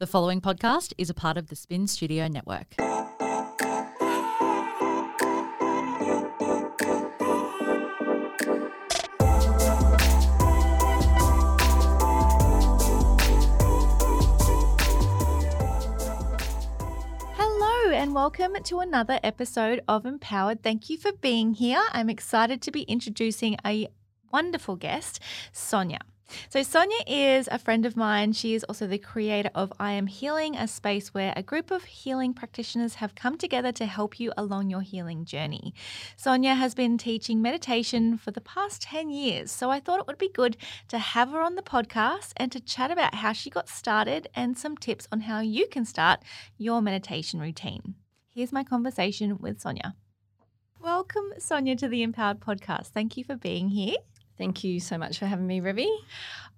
The following podcast is a part of the Spin Studio Network. Hello, and welcome to another episode of Empowered. Thank you for being here. I'm excited to be introducing a wonderful guest, Sonia. So, Sonia is a friend of mine. She is also the creator of I Am Healing, a space where a group of healing practitioners have come together to help you along your healing journey. Sonia has been teaching meditation for the past 10 years, so I thought it would be good to have her on the podcast and to chat about how she got started and some tips on how you can start your meditation routine. Here's my conversation with Sonia. Welcome, Sonia, to the Empowered Podcast. Thank you for being here. Thank you so much for having me, Revie.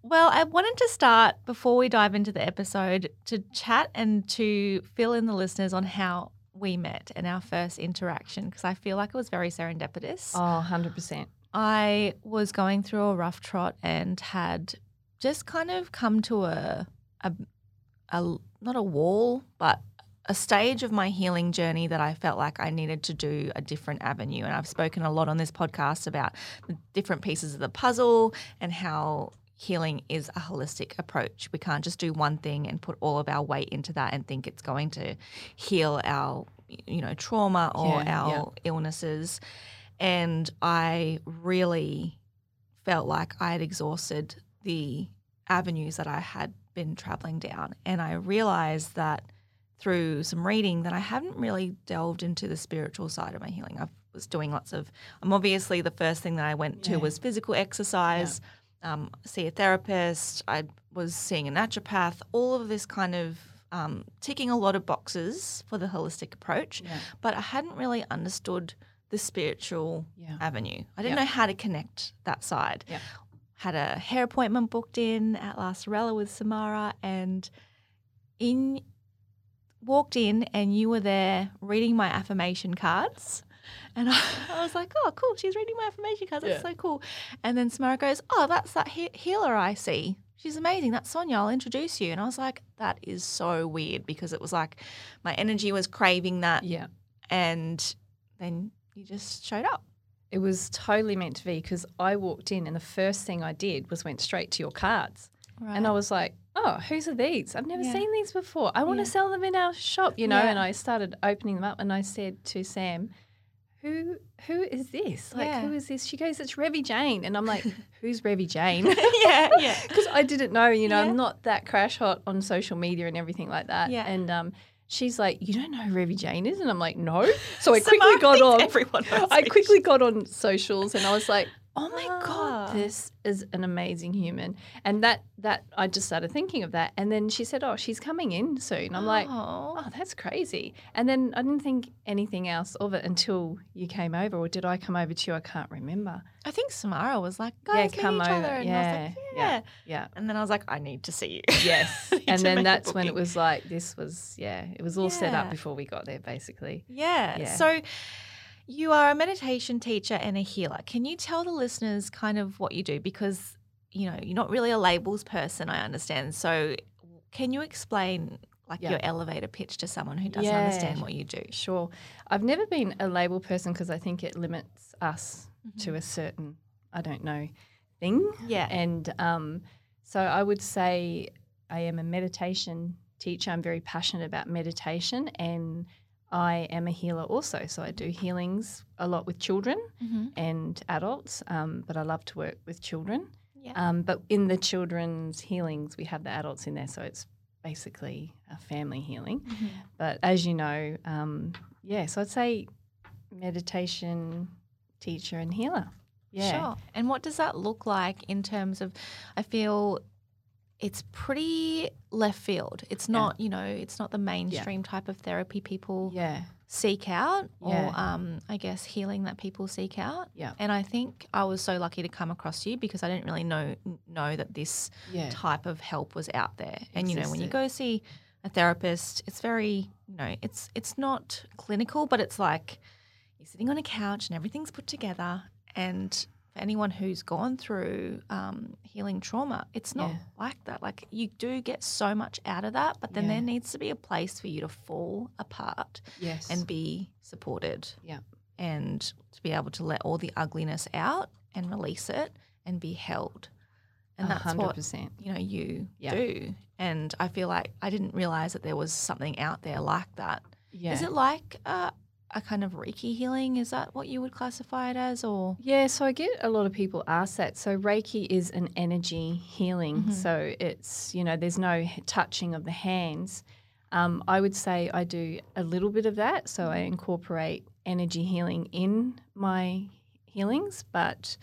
Well, I wanted to start before we dive into the episode to chat and to fill in the listeners on how we met and our first interaction because I feel like it was very serendipitous. Oh, 100%. I was going through a rough trot and had just kind of come to a, a, a not a wall, but a stage of my healing journey that I felt like I needed to do a different avenue. And I've spoken a lot on this podcast about the different pieces of the puzzle and how healing is a holistic approach. We can't just do one thing and put all of our weight into that and think it's going to heal our you know trauma or Yeah, our yeah. illnesses. And I really felt like I had exhausted the avenues that I had been traveling down. And I realized that through some reading that I hadn't really delved into the spiritual side of my healing. I was doing lots of, I'm obviously the first thing that I went to Yeah. was physical exercise, um, see a therapist, I was seeing a naturopath, all of this kind of um, ticking a lot of boxes for the holistic approach. Yeah. But I hadn't really understood the spiritual Yeah. avenue. I didn't Yeah. know how to connect that side. Yeah. Had a hair appointment booked in at La Sorella with Samara and in walked in and you were there reading my affirmation cards. And I, I was like, oh, cool. She's reading my affirmation cards. That's Yeah. so cool. And then Samara goes, oh, that's that he- healer I see. She's amazing. That's Sonia. I'll introduce you. And I was like, that is so weird because it was like my energy was craving that. Yeah. And then you just showed up. It was totally meant to be because I walked in and the first thing I did was went straight to your cards. Right. And I was like, oh, whose are these? I've never Yeah. seen these before. I want Yeah. to sell them in our shop, you know. Yeah. And I started opening them up and I said to Sam, who who is this? Like, who is this? She goes, it's Revie Jane. And I'm like, who's Revie Jane? yeah, yeah. because I didn't know, you know. I'm not that crash hot on social media and everything like that. Yeah. And um, she's like, you don't know who Revie Jane is? And I'm like, no. So I quickly got on. Everyone I quickly got on socials and I was like, oh my Ah. god, this is an amazing human. And that that I just started thinking of that. And then she said, oh, she's coming in soon. I'm like, Oh. oh, that's crazy. And then I didn't think anything else of it until you came over, or did I come over to you? I can't remember. I think Samara was like, Yeah, guys, meet come each over. other. And I was like, Yeah, yeah. yeah. Yeah. And then I was like, I need to see you. Yes. And then that's when it was like, this was, yeah, it was all set up before we got there, basically. Yeah. Yeah. So you are a meditation teacher and a healer. Can you tell the listeners kind of what you do? Because, you know, you're not really a labels person, I understand. So can you explain like Yeah. your elevator pitch to someone who doesn't Yeah. understand what you do? Sure. I've never been a label person because I think it limits us to a certain, I don't know, thing. Yeah. And um, so I would say I am a meditation teacher. I'm very passionate about meditation and I am a healer also. So I do healings a lot with children Mm-hmm. and adults, um, but I love to work with children. Yeah. Um, but in the children's healings, we have the adults in there. So it's basically a family healing. Mm-hmm. But as you know, um, yeah, so I'd say meditation teacher and healer. Yeah. Sure. And what does that look like in terms of? I feel it's pretty left field. It's Yeah. not, you know, it's not the mainstream type of therapy people Yeah. seek out, Yeah. or um, I guess healing that people seek out. Yeah. And I think I was so lucky to come across you because I didn't really know know that this Yeah. type of help was out there. And you know, when you go see a therapist, it's very, you know, it's it's not clinical, but it's like you're sitting on a couch and everything's put together and for anyone who's gone through um, healing trauma, it's not Yeah. like that. Like you do get so much out of that, but then Yeah. there needs to be a place for you to fall apart Yes. and be supported. Yeah. And to be able to let all the ugliness out and release it and be held. And that's hundred what percent. you know you Yeah. do. And I feel like I didn't realize that there was something out there like that. Yeah. Is it like a, a kind of Reiki healing? Is that what you would classify it as, or Yeah, so I get a lot of people ask that. So Reiki is an energy healing. Mhm. So it's, you know, there's no touching of the hands. Um, I would say I do a little bit of that. So I incorporate energy healing in my healings, but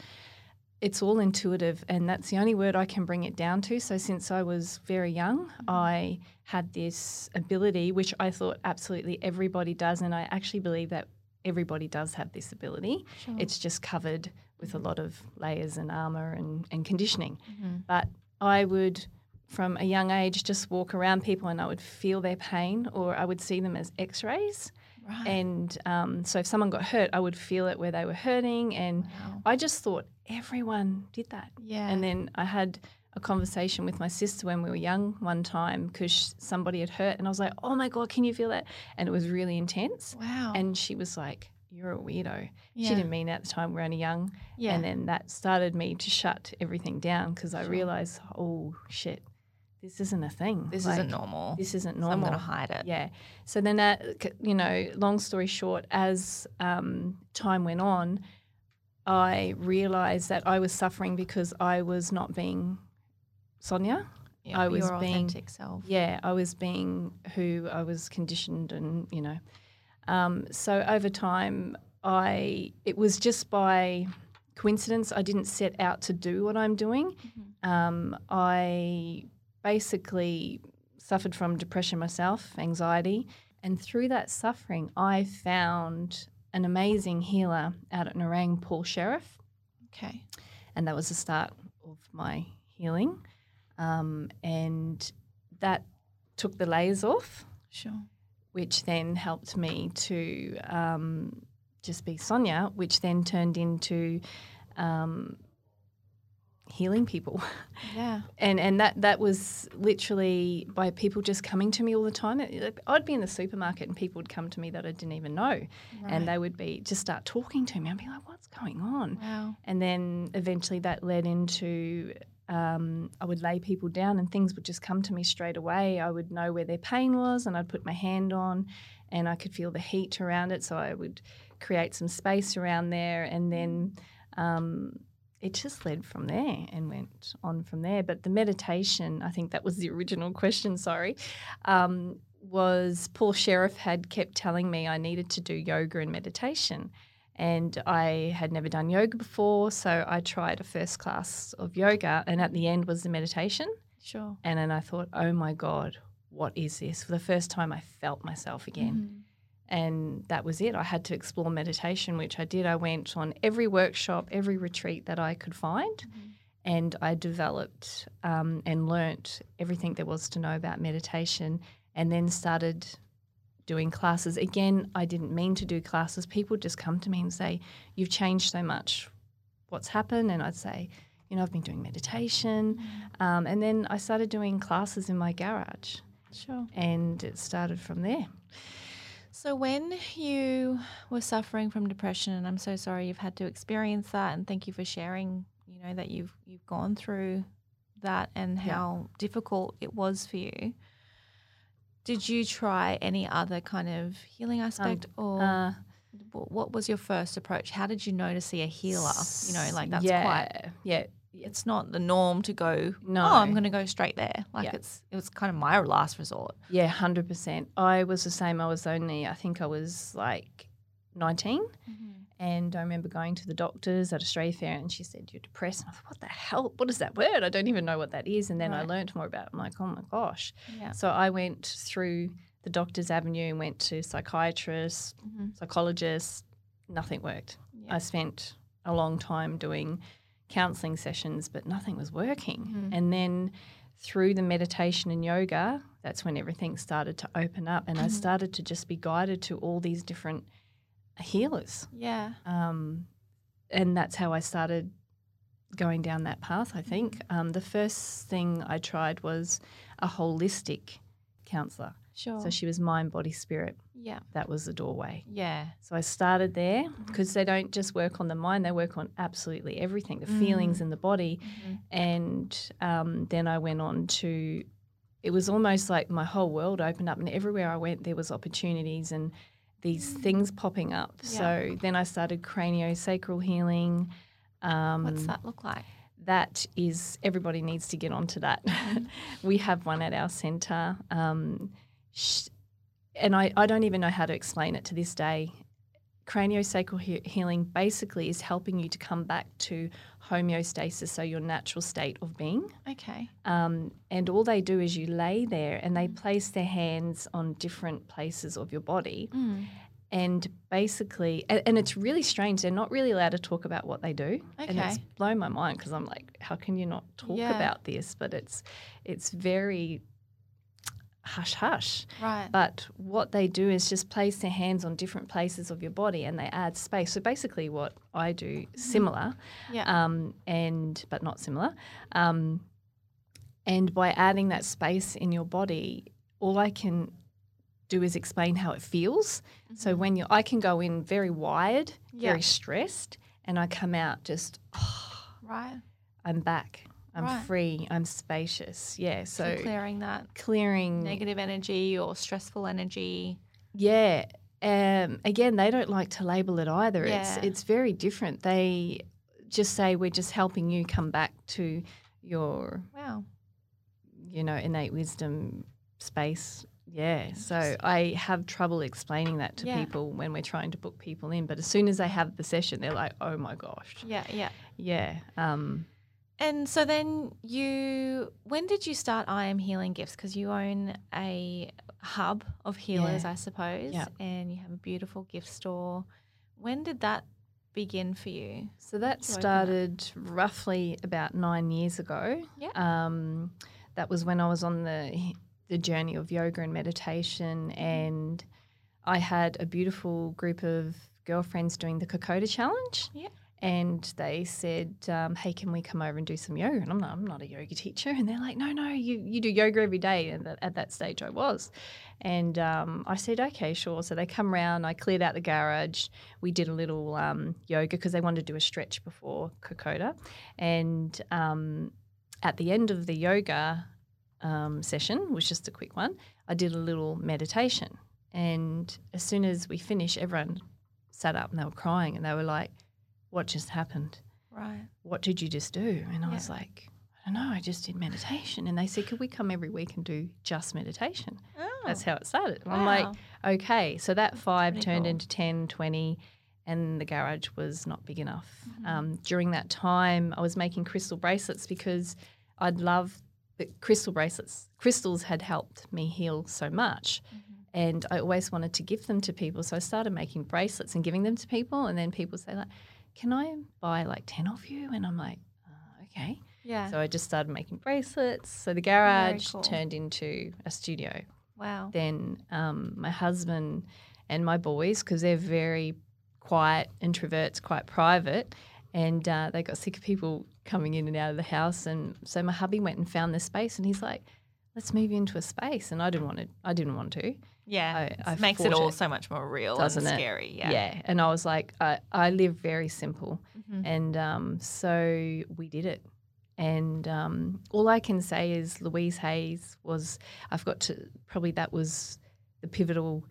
it's all intuitive. And that's the only word I can bring it down to. So since I was very young, I had this ability, which I thought absolutely everybody does. And I actually believe that everybody does have this ability. It's just covered with a lot of layers and armor and, and conditioning. Mhm. But I would, from a young age, just walk around people and I would feel their pain or I would see them as x rays. right? And um, so if someone got hurt, I would feel it where they were hurting. And Wow. I just thought everyone did that. yeah, And then I had a conversation with my sister when we were young one time because somebody had hurt and I was like, oh my God, can you feel that? And it was really intense. wow, And she was like, you're a weirdo. yeah. She didn't mean it at the time. We're only young. yeah, And then that started me to shut everything down because I Sure. realized, oh shit, this isn't a thing. this Like, isn't normal. This isn't so normal. I'm going to hide it. Yeah. So then that, you know, long story short, as um, time went on, I realized that I was suffering because I was not being Sonia. Yeah, I was your being- authentic self. Yeah, I was being who I was conditioned, and you know, um, so over time, I it was just by coincidence. I didn't set out to do what I'm doing. Um, I basically suffered from depression myself, anxiety, and through that suffering, I found an amazing healer out at Nerang, Paul Sheriff Okay. and that was the start of my healing. Um, and that took the layers off, Sure. which then helped me to um, just be Sonia, which then turned into um, healing people. Yeah. and and that that was literally by people just coming to me all the time. I'd be in the supermarket and people would come to me that I didn't even know, Right. and they would be just start talking to me. I'd be like, "What's going on?" wow. And then eventually that led into um, I would lay people down and things would just come to me straight away. I would know where their pain was and I'd put my hand on and I could feel the heat around it. So I would create some space around there and then um, it just led from there and went on from there. But the meditation, I think that was the original question, sorry, um, was Paul Sheriff had kept telling me I needed to do yoga and meditation. And I had never done yoga before, so I tried a first class of yoga, and at the end was the meditation. Sure. And then I thought, oh my God, what is this? For the first time, I felt myself again. Mhm. And that was it. I had to explore meditation, which I did. I went on every workshop, every retreat that I could find, Mhm. and I developed um, and learnt everything there was to know about meditation, and then started doing classes. Again, I didn't mean to do classes. People just come to me and say, You've changed so much. What's happened? And I'd say, You know, I've been doing meditation. Um, and then I started doing classes in my garage, Sure. and it started from there. So when you were suffering from depression, and I'm so sorry you've had to experience that, and thank you for sharing. You know that you've you've gone through that and Yeah. how difficult it was for you. Did you try any other kind of healing aspect, or Uh, what was your first approach? How did you know to see a healer? You know, like that's yeah, quite. yeah. It's not the norm to go. No. Oh, I'm going to go straight there. Like Yeah. it's it was kind of my last resort. Yeah, hundred percent. I was the same. I was only, I think I was like nineteen, and I remember going to the doctors at Australia Fair, and she said you're depressed. And I thought, what the hell? What is that word? I don't even know what that is. And then I learned more about. it. I'm like, oh my gosh. Yeah. So I went through the doctor's avenue and went to psychiatrists, Mhm. psychologists. Nothing worked. Yeah. I spent a long time doing counseling sessions, but nothing was working. Mhm. And then through the meditation and yoga, that's when everything started to open up, and I Mhm. started to just be guided to all these different healers. Yeah. Um, and that's how I started going down that path. I think um, the first thing I tried was a holistic counselor. Sure. So she was mind, body, spirit. Yeah. That was the doorway. Yeah. So I started there because they don't just work on the mind; they work on absolutely everything, the feelings in the body. And um, then I went on to. It was almost like my whole world opened up, and everywhere I went, there was opportunities and these things popping up. Yeah. So then I started craniosacral healing. Um, What's that look like? that is everybody needs to get onto that. we have one at our centre, um, sh- and I, I don't even know how to explain it to this day. Craniosacral he- healing basically is helping you to come back to homeostasis, so your natural state of being. Okay. Um, and all they do is you lay there and they place their hands on different places of your body. Mm. And basically, and, and it's really strange. They're not really allowed to talk about what they do, and it's Okay. blown my mind because I'm like, how can you not talk Yeah. about this? But it's it's very hush hush. Right. But what they do is just place their hands on different places of your body, and they add space. So basically, what I do similar, yeah. um, and but not similar. Um, and by adding that space in your body, all I can do is explain how it feels. So when you, I can go in very wired, Yeah. very stressed, and I come out just, oh, right. I'm back. I'm Right. free. I'm spacious. Yeah. So, So clearing that clearing. negative energy or stressful energy. Yeah. Um, again, they don't like to label it either. Yeah. It's it's very different. They just say we're just helping you come back to your Wow. you know, innate wisdom space. Yeah. So I have trouble explaining that to Yeah. people when we're trying to book people in. But as soon as they have the session, they're like, oh my gosh. Yeah. Yeah. Yeah. Um, And so then you, when did you start I Am Healing Gifts? Because you own a hub of healers, Yeah. I suppose, Yeah. and you have a beautiful gift store. When did that begin for you? so that that. started roughly about nine years ago. Yeah. Um, that was when I was on the the journey of yoga and meditation, Mm-hmm. and I had a beautiful group of girlfriends doing the Kokoda challenge. Yeah. And they said, um, "Hey, can we come over and do some yoga?" And I'm not, I'm not a yoga teacher. And they're like, "No, no, you you do yoga every day." And at that stage, I was. And um, I said, "Okay, sure." So they come round. I cleared out the garage. We did a little um, yoga because they wanted to do a stretch before Kokoda. And um, at the end of the yoga um, session, which was just a quick one, I did a little meditation. And as soon as we finished, everyone sat up and they were crying and they were like, What just happened? Right. What did you just do? And I Yeah. was like, I don't know, I just did meditation. And they said, Could we come every week and do just meditation? Oh, That's how it started. And I'm like, okay. So that five pretty turned cool. into 10, 20, and the garage was not big enough. Mm-hmm. Um, during that time, I was making crystal bracelets because I'd love the crystal bracelets. Crystals had helped me heal so much. Mm-hmm. And I always wanted to give them to people. So I started making bracelets and giving them to people. And then people say, like, can I buy like 10 of you? And I'm like, uh, okay. yeah. So I just started making bracelets. So the garage cool. turned into a studio wow. then um, my husband and my boys, because they're very quiet introverts, quite private, and uh, they got sick of people coming in and out of the house. And so my hubby went and found this space, and he's like, "Let's move into a space." And I didn't want to. I didn't want to. Yeah. I- I it makes it all it. so much more real Doesn't and it? scary. Yeah. Yeah. And I was like, I, I live very simple, Mhm. and um, so we did it. And um, all I can say is Louise Hayes was, I've got to, probably that was the pivotal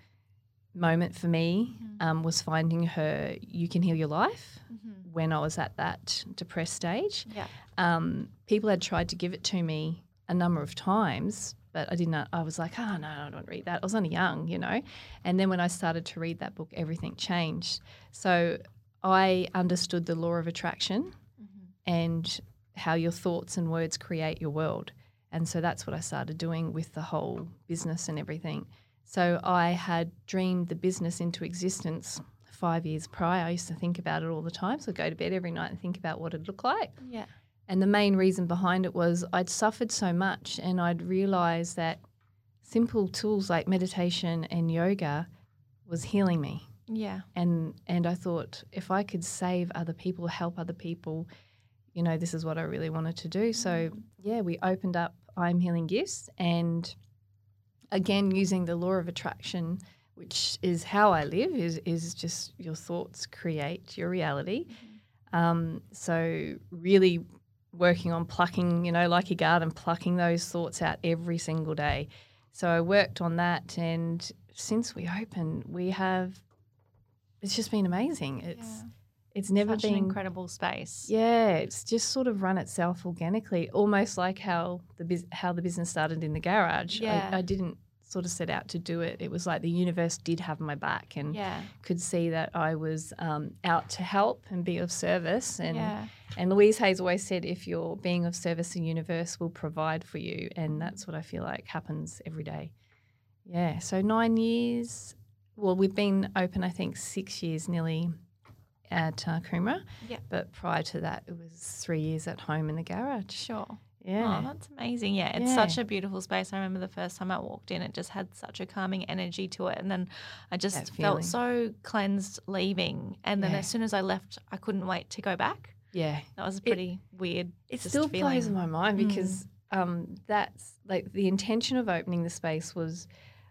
moment for me, Mhm. um, was finding her You Can Heal Your Life Mhm. when I was at that depressed stage. Yeah. Um, people had tried to give it to me a number of times, but I didn't. I was like, oh no, I don't read that. I was only young, you know. And then when I started to read that book, everything changed. So I understood the law of attraction Mhm. and how your thoughts and words create your world. And so that's what I started doing with the whole business and everything. So I had dreamed the business into existence five years prior. I used to think about it all the time. So I'd go to bed every night and think about what it'd look like. Yeah. And the main reason behind it was I'd suffered so much and I'd realized that simple tools like meditation and yoga was healing me. Yeah. And and I thought if I could save other people, help other people, you know, this is what I really wanted to do. So, yeah, we opened up I'm Healing Gifts and again using the law of attraction which is how I live is is just your thoughts create your reality. Um, so really working on plucking, you know, like your garden, plucking those thoughts out every single day. So I worked on that and since we opened, we have it's just been amazing. It's Yeah. it's never Such been an incredible space. yeah, it's just sort of run itself organically, almost like how the bus- how the business started in the garage. Yeah. I, I didn't sort of set out to do it. It was like the universe did have my back and Yeah. could see that I was um, out to help and be of service. And yeah. and Louise Hayes always said, if you're being of service, the universe will provide for you, and that's what I feel like happens every day. Yeah. So nine years. Well, we've been open, I think, six years nearly at uh, Coomera. Yeah. But prior to that, it was three years at home in the garage. Sure. Yeah. Oh, that's amazing. Yeah, it's Yeah. such a beautiful space. I remember the first time I walked in, it just had such a calming energy to it. And then I just felt so cleansed leaving. And then Yeah. as soon as I left, I couldn't wait to go back. yeah. That was a pretty weird. It still blows feeling. my mind Mm. because um, that's like the intention of opening the space was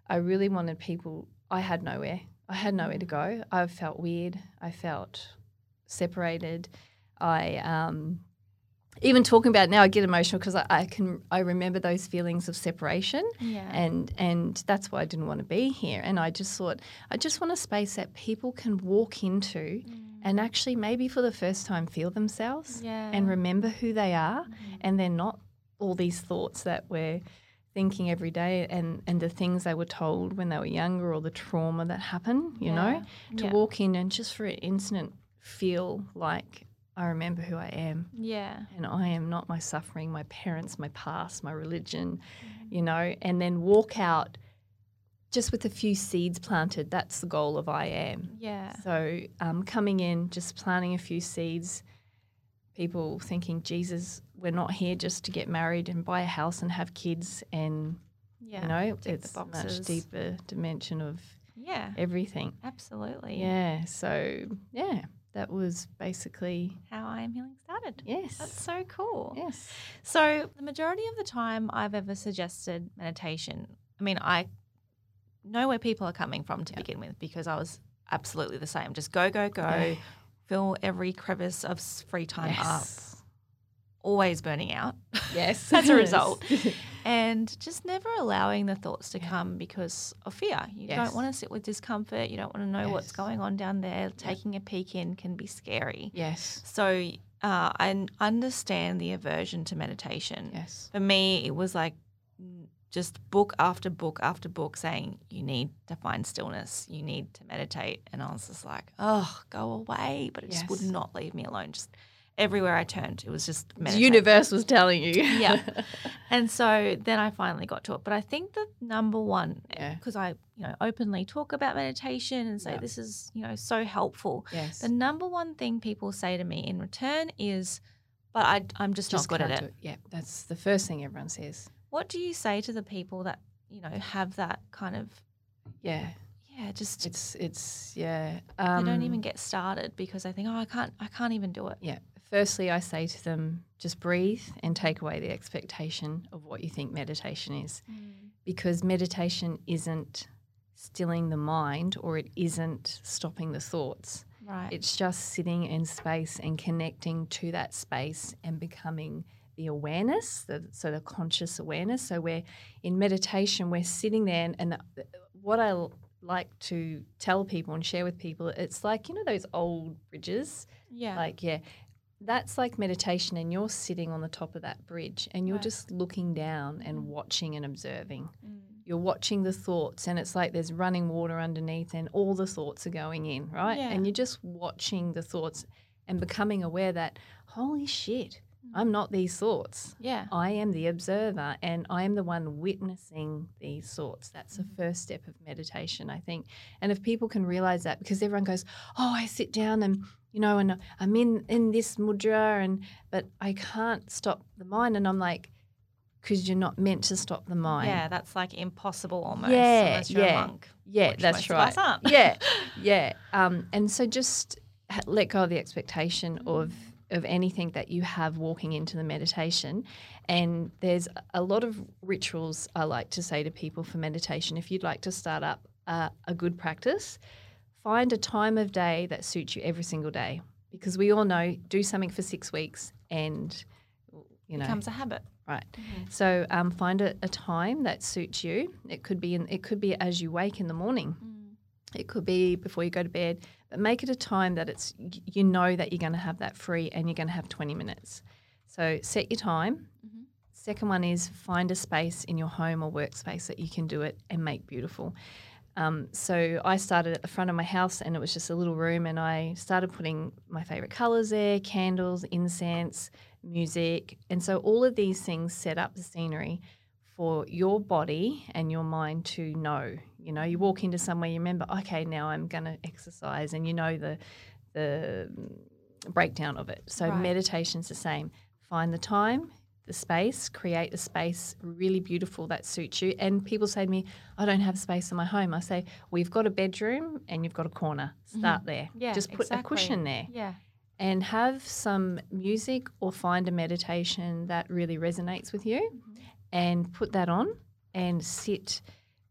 I really wanted people. I had nowhere. I had nowhere to Mm. go. I felt weird. I felt separated. I um, even talking about it now, I get emotional because I, I can. I remember those feelings of separation Yeah. and and that's why I didn't want to be here. And I just thought I just want a space that people can walk into and actually maybe for the first time feel themselves Mm. yeah. and remember who they are Mhm. and they're not all these thoughts that we're thinking every day and and the things they were told when they were younger or the trauma that happened you know to yeah. walk in and just for an instant feel like I remember who I am Yeah. and I am not my suffering my parents my past my religion Mm-hmm. you know and then walk out just with a few seeds planted that's the goal of I am Yeah. so um, coming in, just planting a few seeds, people thinking, Jesus, we're not here just to get married and buy a house and have kids, and Yeah. you know, it's a much deeper dimension of Yeah. everything. Absolutely. Yeah. So yeah, that was basically How I am healing started. yes, That's so cool. yes, So, the majority of the time I've ever suggested meditation, I mean, I know where people are coming from to begin with because I was absolutely the same. Just go, go, go, Yeah. fill every crevice of free time up, yes, always burning out yes, as a result, and just never allowing the thoughts to Yeah. come because of fear. You Yes. don't want to sit with discomfort, you don't want to know what's going on down there. Taking a peek in can be scary. yes, So, uh, I understand the aversion to meditation yes, for me, it was like just book after book after book saying, you need to find stillness, you need to meditate. And I was just like, oh, go away. But it just would not leave me alone. Just everywhere I turned, it was just the universe was telling you. Yeah. And so then I finally got to it. But I think the number one, Yeah. because I, you know, openly talk about meditation and say Yeah. this is, you know, so helpful. yes, The number one thing people say to me in return is, but I, I'm just, not good at can't it. Yeah, that's the first thing everyone says. What do you say to the people that you know have that kind of Yeah, yeah, just it's it's yeah. they Um, don't even get started because they think, oh, I can't, I can't even do it. Yeah. Firstly, I say to them, just breathe and take away the expectation of what you think meditation is. Mm. Because meditation isn't stilling the mind or it isn't stopping the thoughts. Right. It's just sitting in space and connecting to that space and becoming the awareness, the sort of conscious awareness. So we're in meditation, we're sitting there, and, and what I l- like to tell people and share with people, it's like you know those old bridges yeah. like, yeah, that's like meditation, and you're sitting on the top of that bridge and you're Right. just looking down and Mm. watching and observing. Mm. You're watching the thoughts, and it's like there's running water underneath, and all the thoughts are going in, right? Yeah. And you're just watching the thoughts and becoming aware that, holy shit, Mm. I'm not these thoughts. yeah. I am the observer and I am the one witnessing these thoughts. That's the Mm. first step of meditation, I think. And if people can realize that, because everyone goes, Oh, I sit down and you know, and I'm in in this mudra and but I can't stop the mind. And I'm like, because you're not meant to stop the mind. Yeah, that's like impossible almost. Yeah, yeah. a monk. Yeah, that's right. Of us aren't. yeah, yeah. Um, and so just let go of the expectation of of anything that you have walking into the meditation. And there's a lot of rituals I like to say to people for meditation. If you'd like to start up uh, a good practice, find a time of day that suits you every single day. Because we all know do something for six weeks and you know it becomes a habit. Right. Mm-hmm. So um, find a, a time that suits you. It could be in, it could be as you wake in the morning. Mm. It could be before you go to bed. But make it a time that it's you know that you're going to have that free and you're going to have 20 minutes. So set your time. Mm-hmm. Second one is find a space in your home or workspace that you can do it and make beautiful. Um, so I started at the front of my house and it was just a little room and I started putting my favorite colors there, candles, incense, music. And so all of these things set up the scenery for your body and your mind to know. You know, you walk into somewhere, you remember, okay, now I'm going to exercise and you know the the breakdown of it. So Right. meditation's the same. Find the time, the space, create a space really beautiful that suits you. And people say to me, I don't have space in my home. I say, We've got a bedroom and you've got a corner. Start there. Mm-hmm. Yeah, Just put exactly. a cushion there Yeah. and have some music or find a meditation that really resonates with you Mm-hmm. and put that on and sit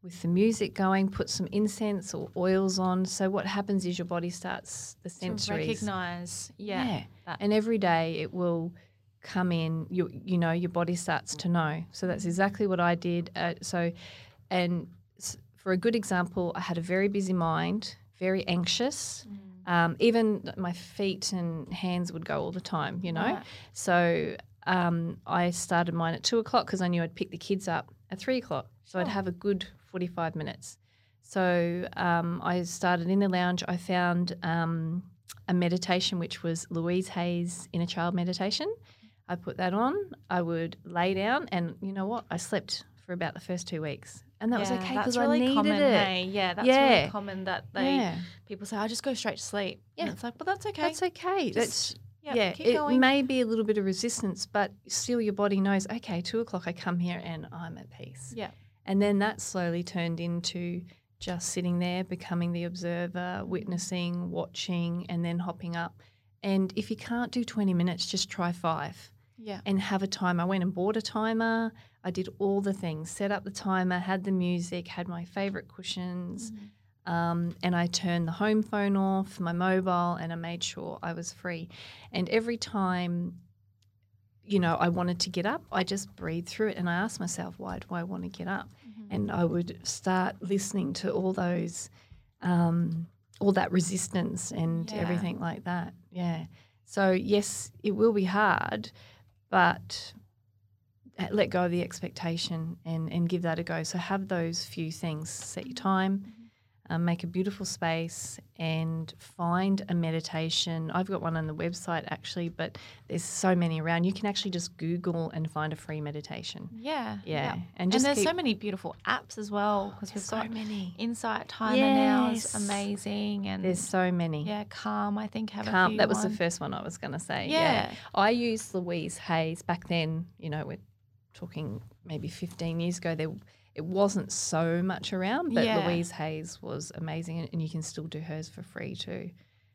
with the music going, put some incense or oils on. So what happens is your body starts the To recognize. Yeah. that- And every day it will come in, you you know, your body starts to know. So that's exactly what I did. Uh, so and for a good example, I had a very busy mind, very anxious. Mm. Um, even my feet and hands would go all the time, you know. Right. So um, I started mine at two o'clock because I knew I'd pick the kids up at three o'clock. So I'd have a good 45 minutes. So um, I started in the lounge. I found um, a meditation, which was Louise Hay's Inner Child Meditation. I put that on. I would lay down, and you know what? I slept for about the first two weeks. And that was okay because really I needed common, it. Hey? Yeah, that's Yeah. really common that they yeah, people say, "I just go straight to sleep." And Yeah. it's like, well, that's okay." that's okay. That's Just- yeah, yeah, it going. may be a little bit of resistance, but still your body knows, okay, two o'clock I come here and I'm at peace. Yeah. And then that slowly turned into just sitting there, becoming the observer, witnessing, watching, and then hopping up. And if you can't do 20 minutes, just try five yeah. and have a timer. I went and bought a timer. I did all the things, set up the timer, had the music, had my favorite cushions, Mm-hmm. um, and I turned the home phone off, my mobile, and I made sure I was free. And every time, you know, I wanted to get up, I just breathed through it and I asked myself, why do I want to get up? Mm-hmm. And I would start listening to all those, um, all that resistance and Yeah. everything like that. Yeah. So, yes, it will be hard, but uh, let go of the expectation and, and give that a go. So have those few things. Set your time, um, make a beautiful space, and find a meditation. I've got one on the website actually, but there's so many around. You can actually just Google and find a free meditation. Yeah. Yeah, and And, just there's keep, so many beautiful apps as well because we've there's so got many. Insight Timer now is amazing and There's so many. yeah, Calm I think have a Calm, that was the first one I was going to say. Yeah. I used Louise Hayes back then. You know, we're talking maybe 15 years ago. There, it wasn't so much around, but Yeah. Louise Hayes was amazing, and, and you can still do hers for free too.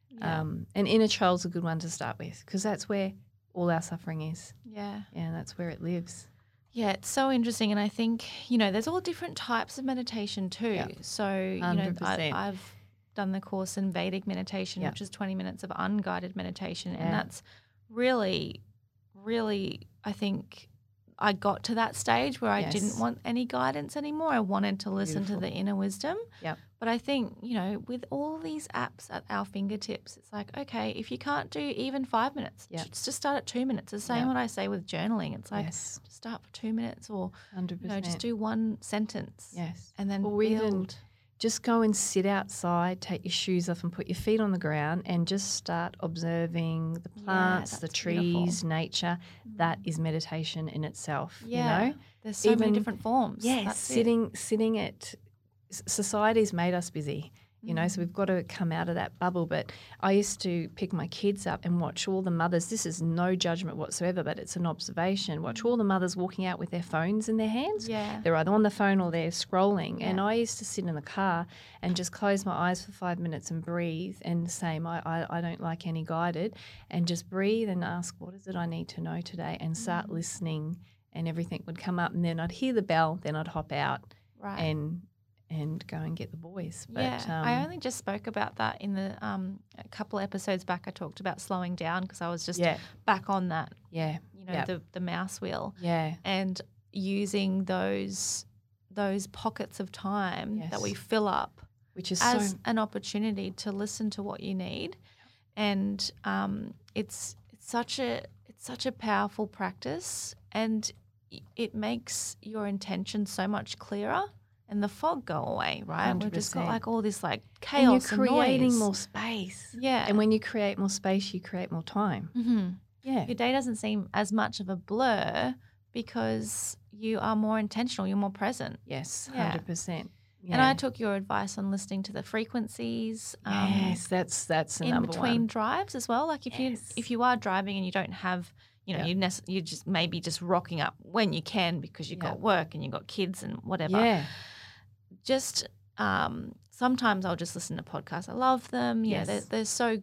Yeah. Um, and Inner Child's a good one to start with because that's where all our suffering is. yeah. Yeah, that's where it lives. Yeah, it's so interesting, and I think you know there's all different types of meditation too. Yeah. So you know, I, 100%. I've done the course in Vedic meditation, Yeah. which is 20 minutes of unguided meditation, Yeah. and that's really, really, I think I got to that stage where I Yes. didn't want any guidance anymore. I wanted to listen Beautiful. to the inner wisdom. Yep. But I think, you know, with all these apps at our fingertips, it's like, okay, if you can't do even five minutes, Yep. just start at two minutes. The same Yep. what I say with journaling. It's like, yes, just start for two minutes or, hundred you know, just do one sentence Yes, and then Or even build. Just go and sit outside, take your shoes off, and put your feet on the ground, and just start observing the Yeah, plants, the that's beautiful. trees, nature. That is meditation in itself. Yeah. You know, There's so many different forms. yes, That's it. sitting sitting at society's made us busy. You know, so we've got to come out of that bubble. But I used to pick my kids up and watch all the mothers. This is no judgment whatsoever, but it's an observation. Watch all the mothers walking out with their phones in their hands. Yeah. They're either on the phone or they're scrolling. And I used to sit in the car and just close my eyes for five minutes and breathe. And same, I, I, I don't like any guided. And just breathe and ask, what is it I need to know today? And start Mm. listening. And everything would come up. And then I'd hear the bell. Then I'd hop out Right. and and go and get the boys. But, yeah, um, I only just spoke about that in the um, a couple episodes back. I talked about slowing down because I was just yeah, back on that, yeah, you know, Yep. the the mouse wheel yeah, and using those those pockets of time that we fill up which is as so an opportunity to listen to what you need, and um, it's it's such a it's such a powerful practice, and it makes your intention so much clearer, and the fog go away. Right, we've just got like all this like chaos. and you're creating noise. more space. Yeah, And when you create more space, you create more time. Mm-hmm. Yeah, your day doesn't seem as much of a blur because you are more intentional. You're more present. yes, Yeah. hundred percent. And I took your advice on listening to the frequencies. um, yes, that's that's the in between one. drives as well. Like if you Yes. if you are driving and you don't have, you know, Yeah. you nec- you just maybe just rocking up when you can because you've Yeah. got work and you've got kids and whatever. Yeah, Just um, sometimes I'll just listen to podcasts. I love them. Yeah, they're, they're so.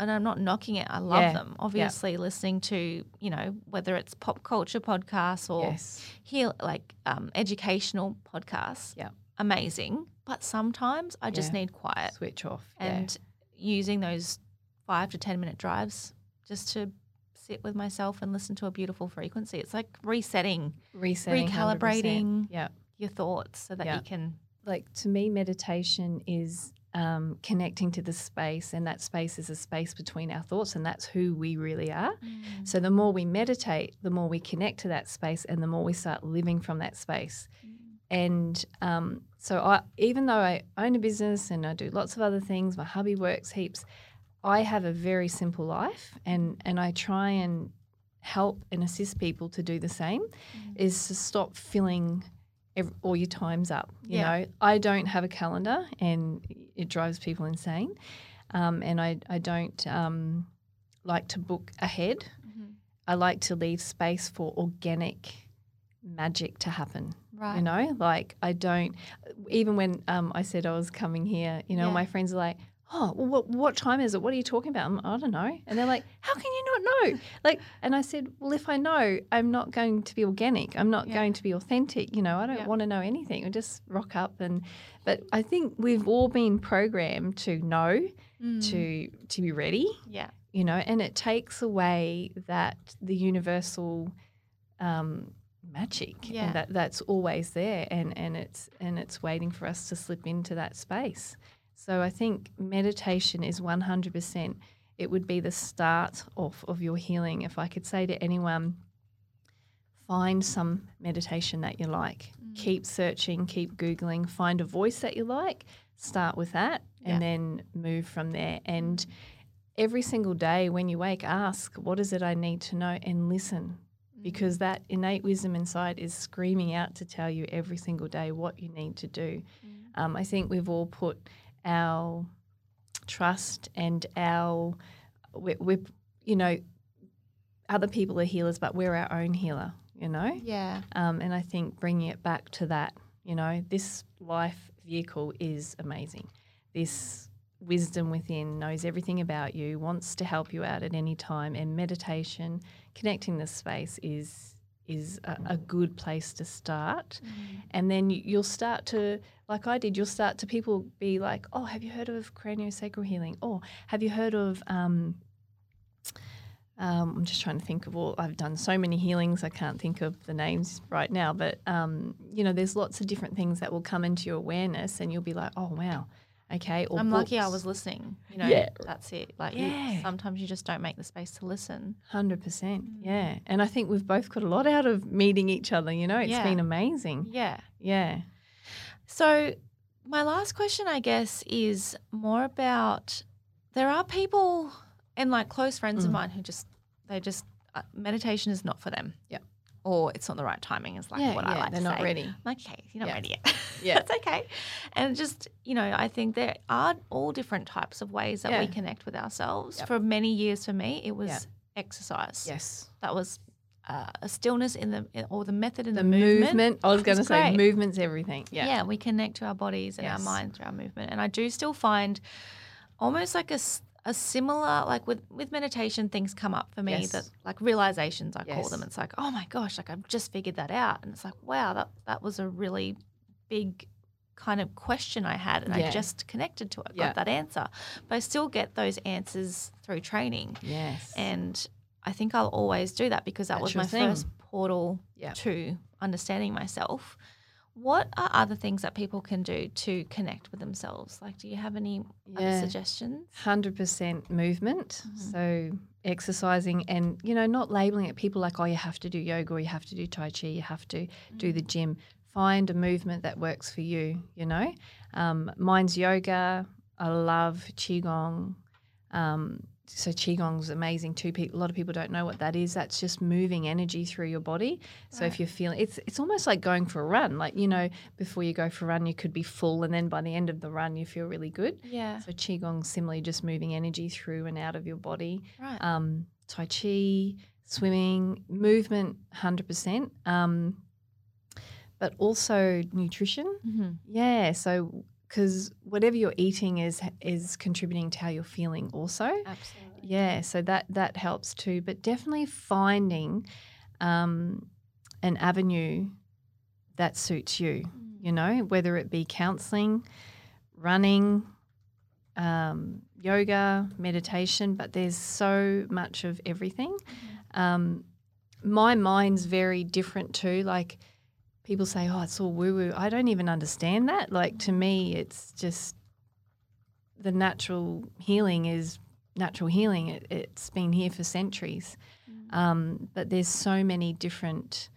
And I'm not knocking it. I love Yeah. them. Obviously, listening to you know whether it's pop culture podcasts or yes, heal like um, educational podcasts. Yeah. amazing. But sometimes I just Yeah. need quiet switch off. and using those five to 10 minute drives just to sit with myself and listen to a beautiful frequency. It's like resetting yeah. resetting, 100%. recalibrating. Yeah, your thoughts so that Yeah. you can. Like to me, meditation is um, connecting to the space, and that space is a space between our thoughts, and that's who we really are. So the more we meditate, the more we connect to that space, and the more we start living from that space. And um, so, I, even though I own a business and I do lots of other things, my hubby works heaps. I have a very simple life, and and I try and help and assist people to do the same. Is to stop filling ev all your times up. You Yeah. know, I don't have a calendar, and it drives people insane. Um, and I I don't um, like to book ahead. Mhm. I like to leave space for organic magic to happen. Right. You know, like I don't. Even when um, I said I was coming here, you know, Yeah. my friends are like, "Oh, well, what what time is it? What are you talking about?" I'm, I don't know, and they're like, "How can you not know?" Like, and I said, "Well, if I know, I'm not going to be organic. I'm not Yeah. going to be authentic. You know, I don't Yeah. want to know anything. I just rock up and." But I think we've all been programmed to know, Mm. to to be ready, yeah. you know, and it takes away that the universal um, magic Yeah. and that that's always there, and and it's and it's waiting for us to slip into that space. So I think meditation is one hundred percent. It would be the start off of your healing. If I could say to anyone, find some meditation that you like. Mm. Keep searching, keep googling, find a voice that you like. Start with that, and then move from there. And every single day when you wake, ask, What is it I need to know? and listen. Because that innate wisdom inside is screaming out to tell you every single day what you need to do. Um, I think we've all put our trust and our, we're, we're, you know, other people are healers, but we're our own healer, you know? Yeah. Um, and I think bringing it back to that, you know, this life vehicle is amazing. This wisdom within knows everything about you, wants to help you out at any time, and meditation, connecting this space is is a, a good place to start. And then you, you'll start to, like I did, you'll start to people be like, oh, have you heard of craniosacral healing? Or have you heard of um, um, I'm just trying to think of all. I've done so many healings, I can't think of the names right now. But um, you know, there's lots of different things that will come into your awareness, and you'll be like, "Oh wow, okay." Or I'm lucky I was listening. You know, Yeah. that's it. Like Yeah. you, sometimes you just don't make the space to listen. Hundred percent, Mm. yeah. And I think we've both got a lot out of meeting each other. You know, it's Yeah. been amazing. Yeah. Yeah, So, my last question, I guess, is more about there are people and like close friends of Mm. mine who just, they just, uh, meditation is not for them. Yep. Or it's not the right timing is like yeah, what yeah, I like they're to not say. ready. I'm like, okay, you're not Yeah. ready yet. Yeah. That's okay. And just, you know, I think there are all different types of ways that we connect with ourselves. Yep. For many years for me, it was exercise. Yes. That was uh, a stillness in the, in, or the method in the, The movement. movement. I was going to say movement's everything. Yeah. Yeah. we connect to our bodies and Yes. our mind through our movement. And I do still find almost like a, a similar, like with, with meditation, things come up for me Yes. that like realizations, I call them. It's like, oh my gosh, like I've just figured that out. And it's like, wow, that, that was a really big kind of question I had. And I just connected to it, Yeah. got that answer. But I still get those answers through training. Yes. And I think I'll always do that because that That's was my thing. first portal Yeah. to understanding myself. What are other things that people can do to connect with themselves? Like, do you have any other suggestions? hundred percent movement. Mhm. So exercising and you know not labeling it. People like oh you have to do yoga or you have to do tai chi. You have to do the gym. Find a movement that works for you. You know, um, mine's yoga. I love qigong. Um, so qigong's amazing too. A lot of people don't know what that is. That's just moving energy through your body. So if you're feeling, it's it's almost like going for a run. Like you know, before you go for a run, you could be full, and then by the end of the run, you feel really good. Yeah. So qigong similarly just moving energy through and out of your body. Right. Um, tai chi, swimming, movement, hundred percent. Um, but also nutrition. hmm Yeah. So because whatever you're eating is is contributing to how you're feeling also. Absolutely. Yeah. So that that helps too. But definitely finding um, an avenue that suits you you know, whether it be counseling, running, um, yoga, meditation, but there's so much of everything. Um, my mind's very different too. Like people say, oh, it's all woo woo. I don't even understand that. Like to me, it's just the natural healing is natural healing. It, it's been here for centuries. Um, but there's so many different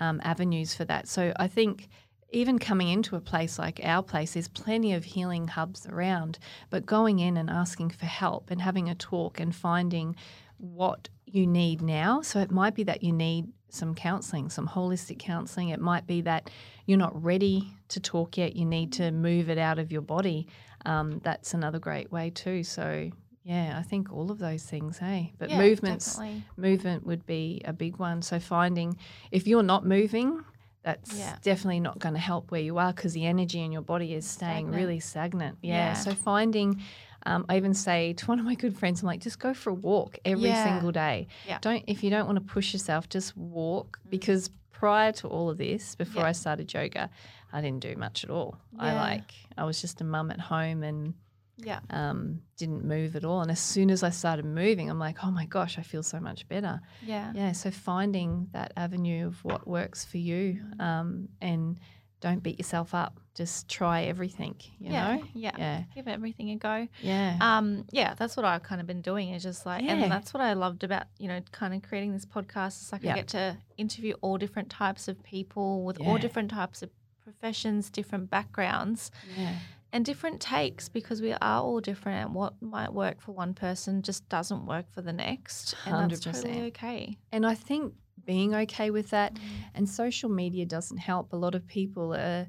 um, avenues for that. So I think even coming into a place like our place, there's plenty of healing hubs around, but going in and asking for help and having a talk and finding what you need now. So it might be that you need some counseling, some holistic counseling. It might be that you're not ready to talk yet. You need to move it out of your body. Um, that's another great way too. So yeah, I think all of those things, hey. But Yeah, movements definitely. movement would be a big one. So finding if you're not moving, that's Yeah. definitely not going to help where you are because the energy in your body is staying Stagnant. really stagnant. Yeah. Yeah. So finding, um, I even say to one of my good friends, I'm like, just go for a walk every Yeah. single day. Yeah. Mm. Don't if you don't want to push yourself, just walk because prior to all of this, before Yeah. I started yoga, I didn't do much at all. I like I was just a mum at home and Yeah. um, didn't move at all. And as soon as I started moving, I'm like, oh my gosh, I feel so much better. Yeah. Yeah, so finding that avenue of what works for you, um, and don't beat yourself up. Just try everything. You yeah. know. Yeah. Yeah. Give everything a go. Yeah. Um, yeah, that's what I've kind of been doing. Is just like, Yeah. and that's what I loved about you know, kind of creating this podcast. It's like Yeah. I get to interview all different types of people with Yeah. all different types of professions, different backgrounds, yeah. and different takes because we are all different. And what might work for one person just doesn't work for the next, and that's totally okay. And I think being okay with that, Mm. and social media doesn't help. A lot of people are,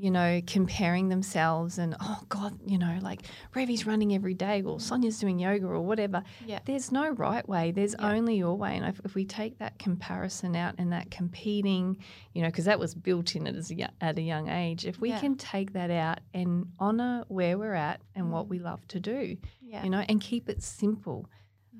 you know, comparing themselves and oh God, you know, like Revie's running every day, or Sonia's doing yoga, or whatever. Yeah. There's no right way. There's Yeah. only your way. And if, if we take that comparison out and that competing, you know, because that was built in as a, at a young age, if we Yeah. can take that out and honor where we're at and what Mm. we love to do, Yeah. you know, and keep it simple.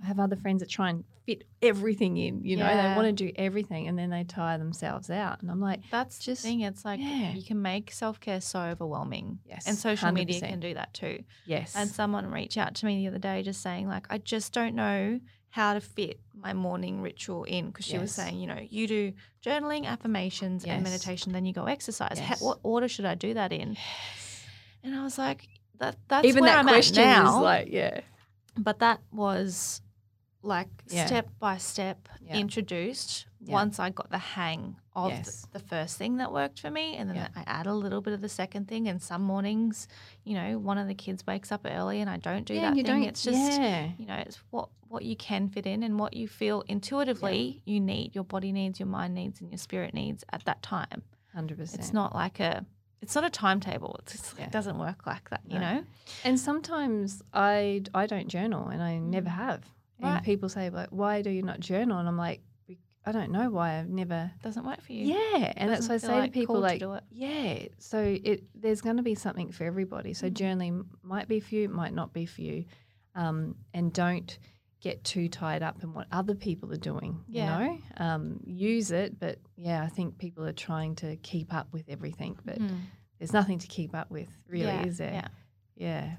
I have other friends that try and fit everything in, you know, they want to do everything and then they tire themselves out. And I'm like, That's just- the thing. It's like yeah. you can make self care so overwhelming. yes. And social media 100%. can do that too. Yes. And someone reached out to me the other day just saying, like, I just don't know how to fit my morning ritual in because she was saying, you know, you do journaling, affirmations, and meditation, then you go exercise. How, what order should I do that in? And I was like, that that's Even that I'm question is like, yeah. but that was like Yeah. step by step Yeah. introduced Yeah. once I got the hang of Yes. the, the first thing that worked for me, and then. I add a little bit of the second thing. And some mornings, you know, one of the kids wakes up early, and I don't do that you thing. don't. it's just yeah. you know, it's what what you can fit in and what you feel intuitively you need, your body needs, your mind needs, and your spirit needs at that time. Hundred percent. It's not like a it's not a timetable. Yeah. It doesn't work like that, you No. know. And sometimes I I don't journal, and I never mm. have. And Mm. People say like, "Why do you not journal?" And I'm like, "I don't know why. I've never." Doesn't work for you. Yeah, and that's why I say to people like, do it. "Yeah." So it there's going to be something for everybody. So Mm. journaling might be for you, might not be for you, um, and don't get too tied up in what other people are doing. Yeah. You know, um, use it, but yeah, I think people are trying to keep up with everything, but Mm. there's nothing to keep up with, really, Yeah, is there? Yeah. Yeah.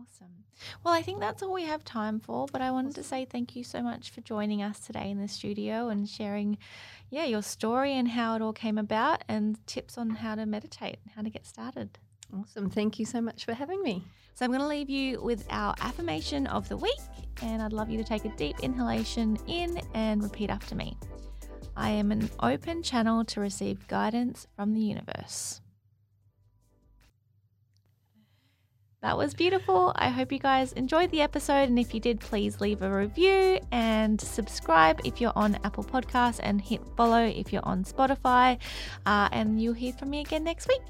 Awesome. Well, I think that's all we have time for, but I wanted to say thank you so much for joining us today in the studio and sharing, yeah, your story and how it all came about and tips on how to meditate and how to get started. Awesome. Thank you so much for having me. So I'm going to leave you with our affirmation of the week, and I'd love you to take a deep inhalation in and repeat after me. I am an open channel to receive guidance from the universe. That was beautiful. I hope you guys enjoyed the episode. And if you did, please leave a review and subscribe if you're on Apple Podcasts and hit follow if you're on Spotify. Uh, and you'll hear from me again next week.